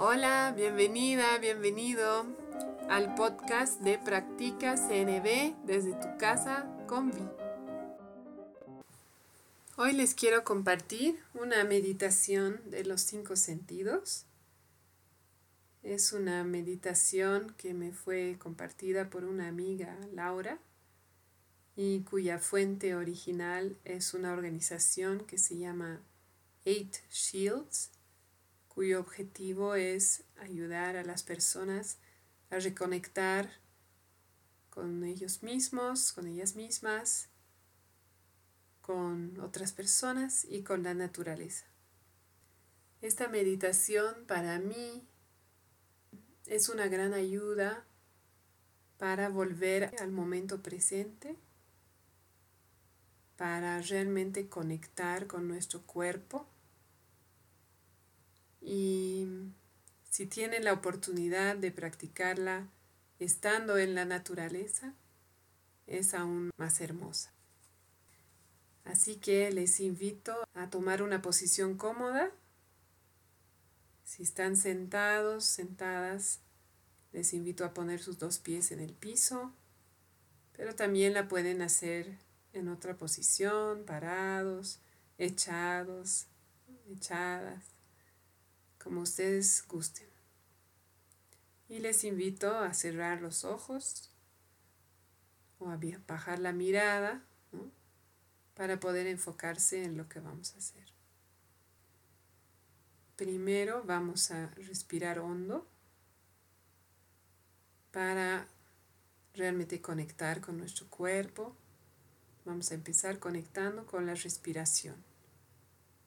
Hola, bienvenida, bienvenido al podcast de Practica CNB desde tu casa con Vi. Hoy les quiero compartir una meditación de los cinco sentidos. Es una meditación que me fue compartida por una amiga, Laura, y cuya fuente original es una organización que se llama Eight Shields, cuyo objetivo es ayudar a las personas a reconectar con ellos mismos, con ellas mismas, con otras personas y con la naturaleza. Esta meditación para mí es una gran ayuda para volver al momento presente, para realmente conectar con nuestro cuerpo y si tienen la oportunidad de practicarla estando en la naturaleza, es aún más hermosa. Así que les invito a tomar una posición cómoda. Si están sentados, sentadas, les invito a poner sus dos pies en el piso, pero también la pueden hacer en otra posición, parados, echados, echadas como ustedes gusten. Y les invito a cerrar los ojos o a bajar la mirada para poder enfocarse en lo que vamos a hacer. Primero vamos a respirar hondo para realmente conectar con nuestro cuerpo. Vamos a empezar conectando con la respiración.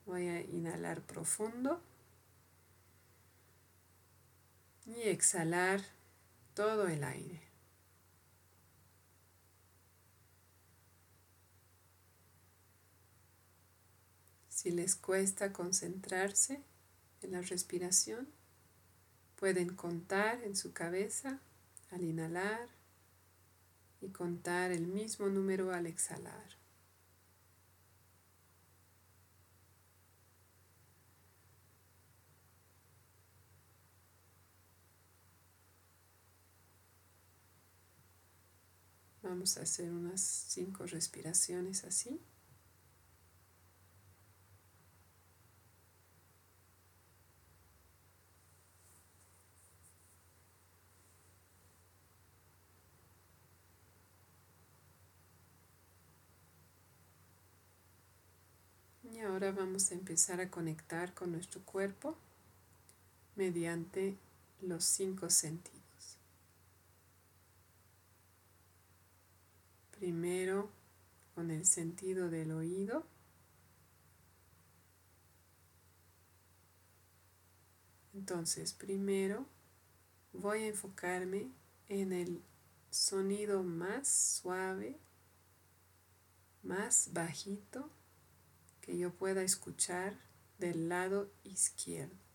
Voy a inhalar profundo. Y exhalar todo el aire. Si les cuesta concentrarse en la respiración, pueden contar en su cabeza al inhalar y contar el mismo número al exhalar. Vamos a hacer unas cinco respiraciones así. Y ahora vamos a empezar a conectar con nuestro cuerpo mediante los cinco sentidos. Primero con el sentido del oído. Entonces, primero voy a enfocarme en el sonido más suave, más bajito que yo pueda escuchar del lado izquierdo.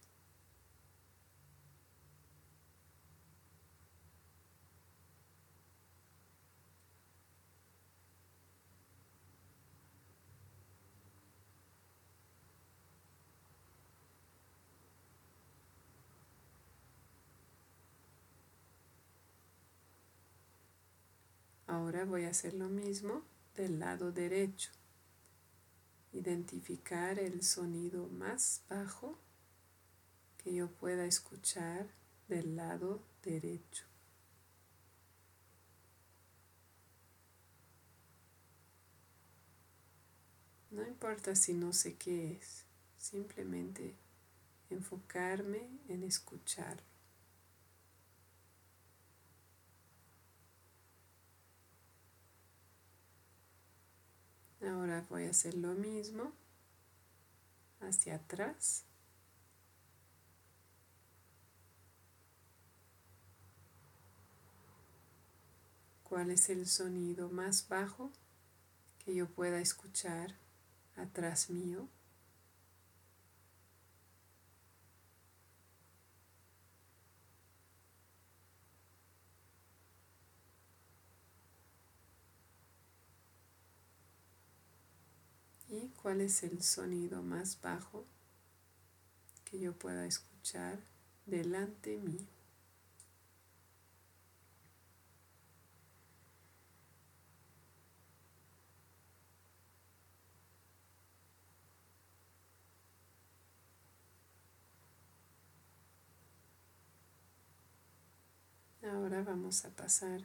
Ahora voy a hacer lo mismo del lado derecho. Identificar el sonido más bajo que yo pueda escuchar del lado derecho. No importa si no sé qué es, simplemente enfocarme en escuchar. Voy a hacer lo mismo hacia atrás. ¿Cuál es el sonido más bajo que yo pueda escuchar atrás mío? Cuál es el sonido más bajo que yo pueda escuchar delante mío. Ahora vamos a pasar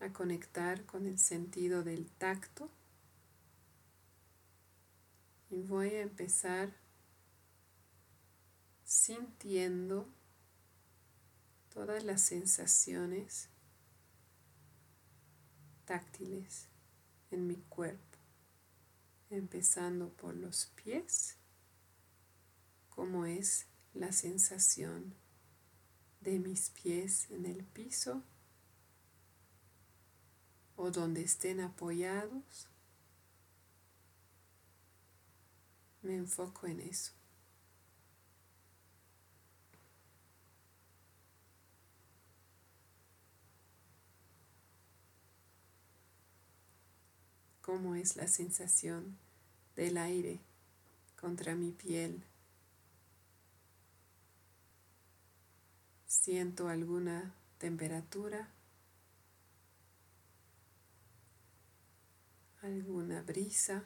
a conectar con el sentido del tacto y voy a empezar sintiendo todas las sensaciones táctiles en mi cuerpo, empezando por los pies, como es la sensación de mis pies en el piso o donde estén apoyados. Me enfoco en eso. cómo es la sensación del aire contra mi piel siento alguna temperatura, alguna brisa.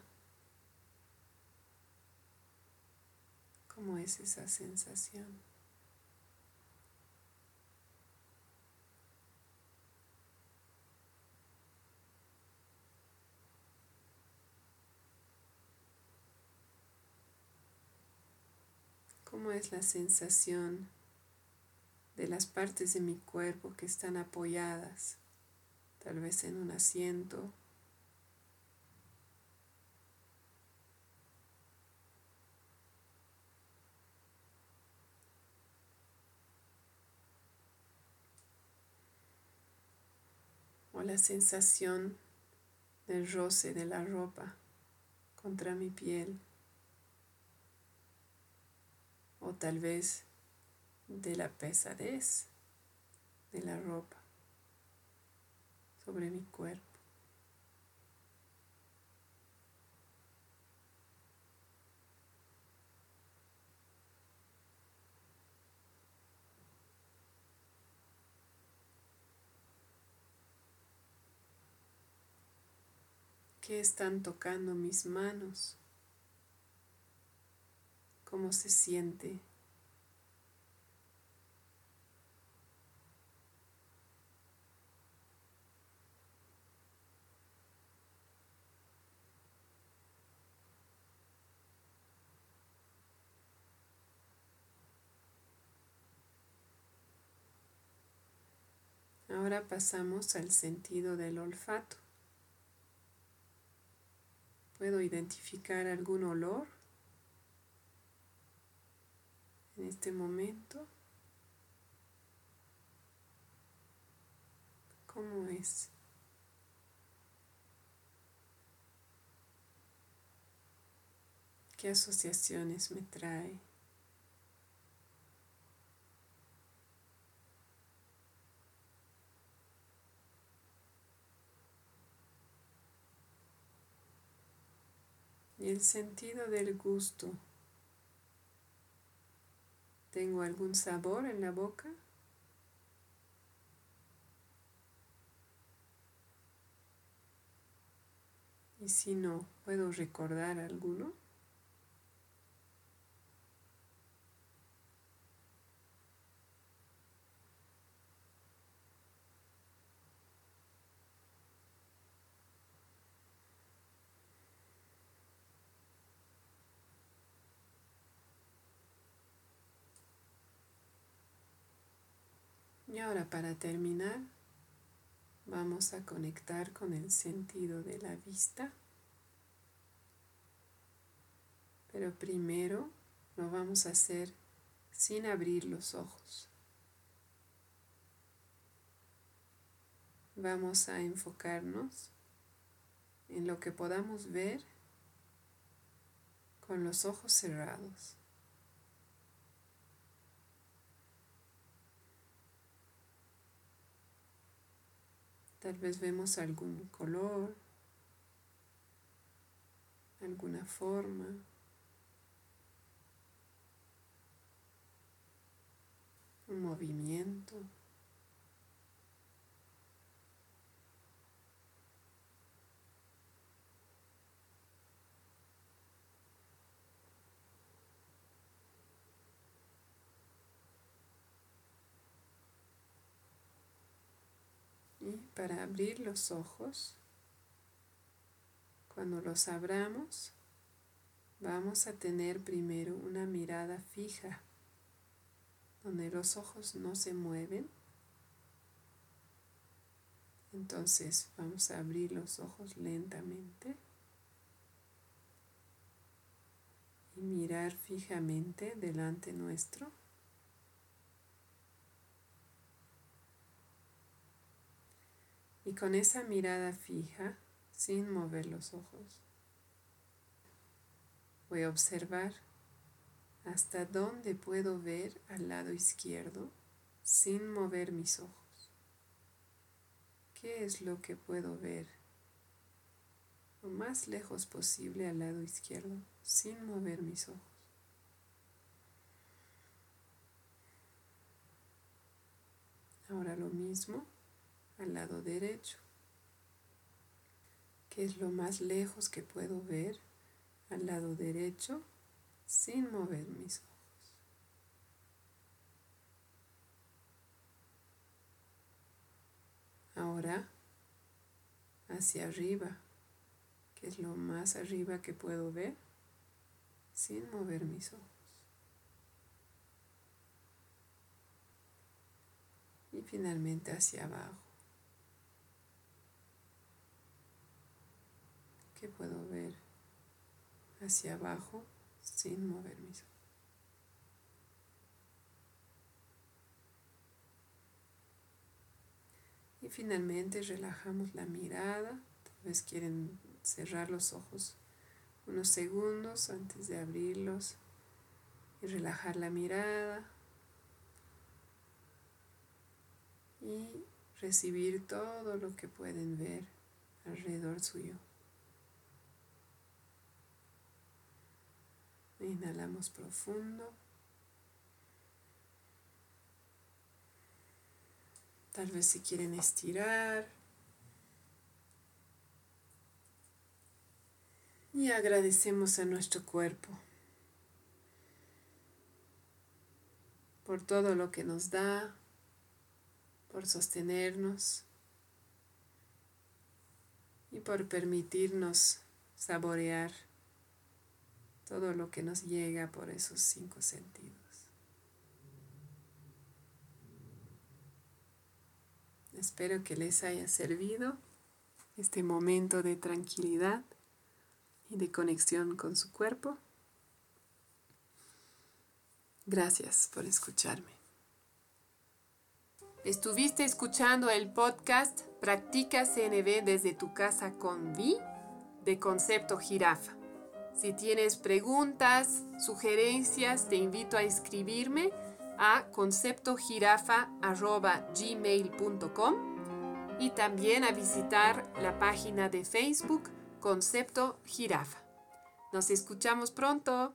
¿Cómo es esa sensación? ¿Cómo es la sensación de las partes de mi cuerpo que están apoyadas, tal vez en un asiento. La sensación del roce de la ropa contra mi piel. O tal vez de la pesadez de la ropa sobre mi cuerpo. ¿Qué están tocando mis manos? ¿Cómo se siente Ahora pasamos al sentido del olfato. ¿Puedo identificar algún olor en este momento? ¿Cómo es? ¿Qué asociaciones me trae? Y el sentido del gusto. ¿Tengo algún sabor en la boca? Y si no, ¿puedo recordar alguno? Y ahora para terminar, vamos a conectar con el sentido de la vista. Pero primero lo vamos a hacer sin abrir los ojos. Vamos a enfocarnos en lo que podamos ver con los ojos cerrados. Tal vez vemos algún color, alguna forma. movimiento. Y para abrir los ojos, cuando los abramos, vamos a tener primero una mirada fija, donde los ojos no se mueven. Entonces vamos a abrir los ojos lentamente y mirar fijamente delante nuestro. Y con esa mirada fija, sin mover los ojos, voy a observar hasta dónde puedo ver al lado izquierdo sin mover mis ojos. ¿Qué es lo que puedo ver? Lo más lejos posible al lado izquierdo sin mover mis ojos. Ahora lo mismo al lado derecho, que es lo más lejos que puedo ver al lado derecho sin mover mis ojos. Ahora hacia arriba, que es lo más arriba que puedo ver sin mover mis ojos. Y finalmente hacia abajo. Puedo ver hacia abajo sin mover mis ojos. Y finalmente relajamos la mirada. Tal vez quieren cerrar los ojos unos segundos antes de abrirlos y relajar la mirada y recibir todo lo que pueden ver alrededor suyo. Inhalamos profundo. Tal vez si quieren estirar. Y agradecemos a nuestro cuerpo por todo lo que nos da, por sostenernos y por permitirnos saborear todo lo que nos llega por esos cinco sentidos. Espero que les haya servido este momento de tranquilidad y de conexión con su cuerpo. Gracias por escucharme. Estuviste escuchando el podcast Practica CNB desde tu casa con Vi de Concepto Jirafa. Si tienes preguntas, sugerencias, te invito a escribirme a conceptojirafa.gmail.com y también a visitar la página de Facebook Concepto Jirafa. Nos escuchamos pronto.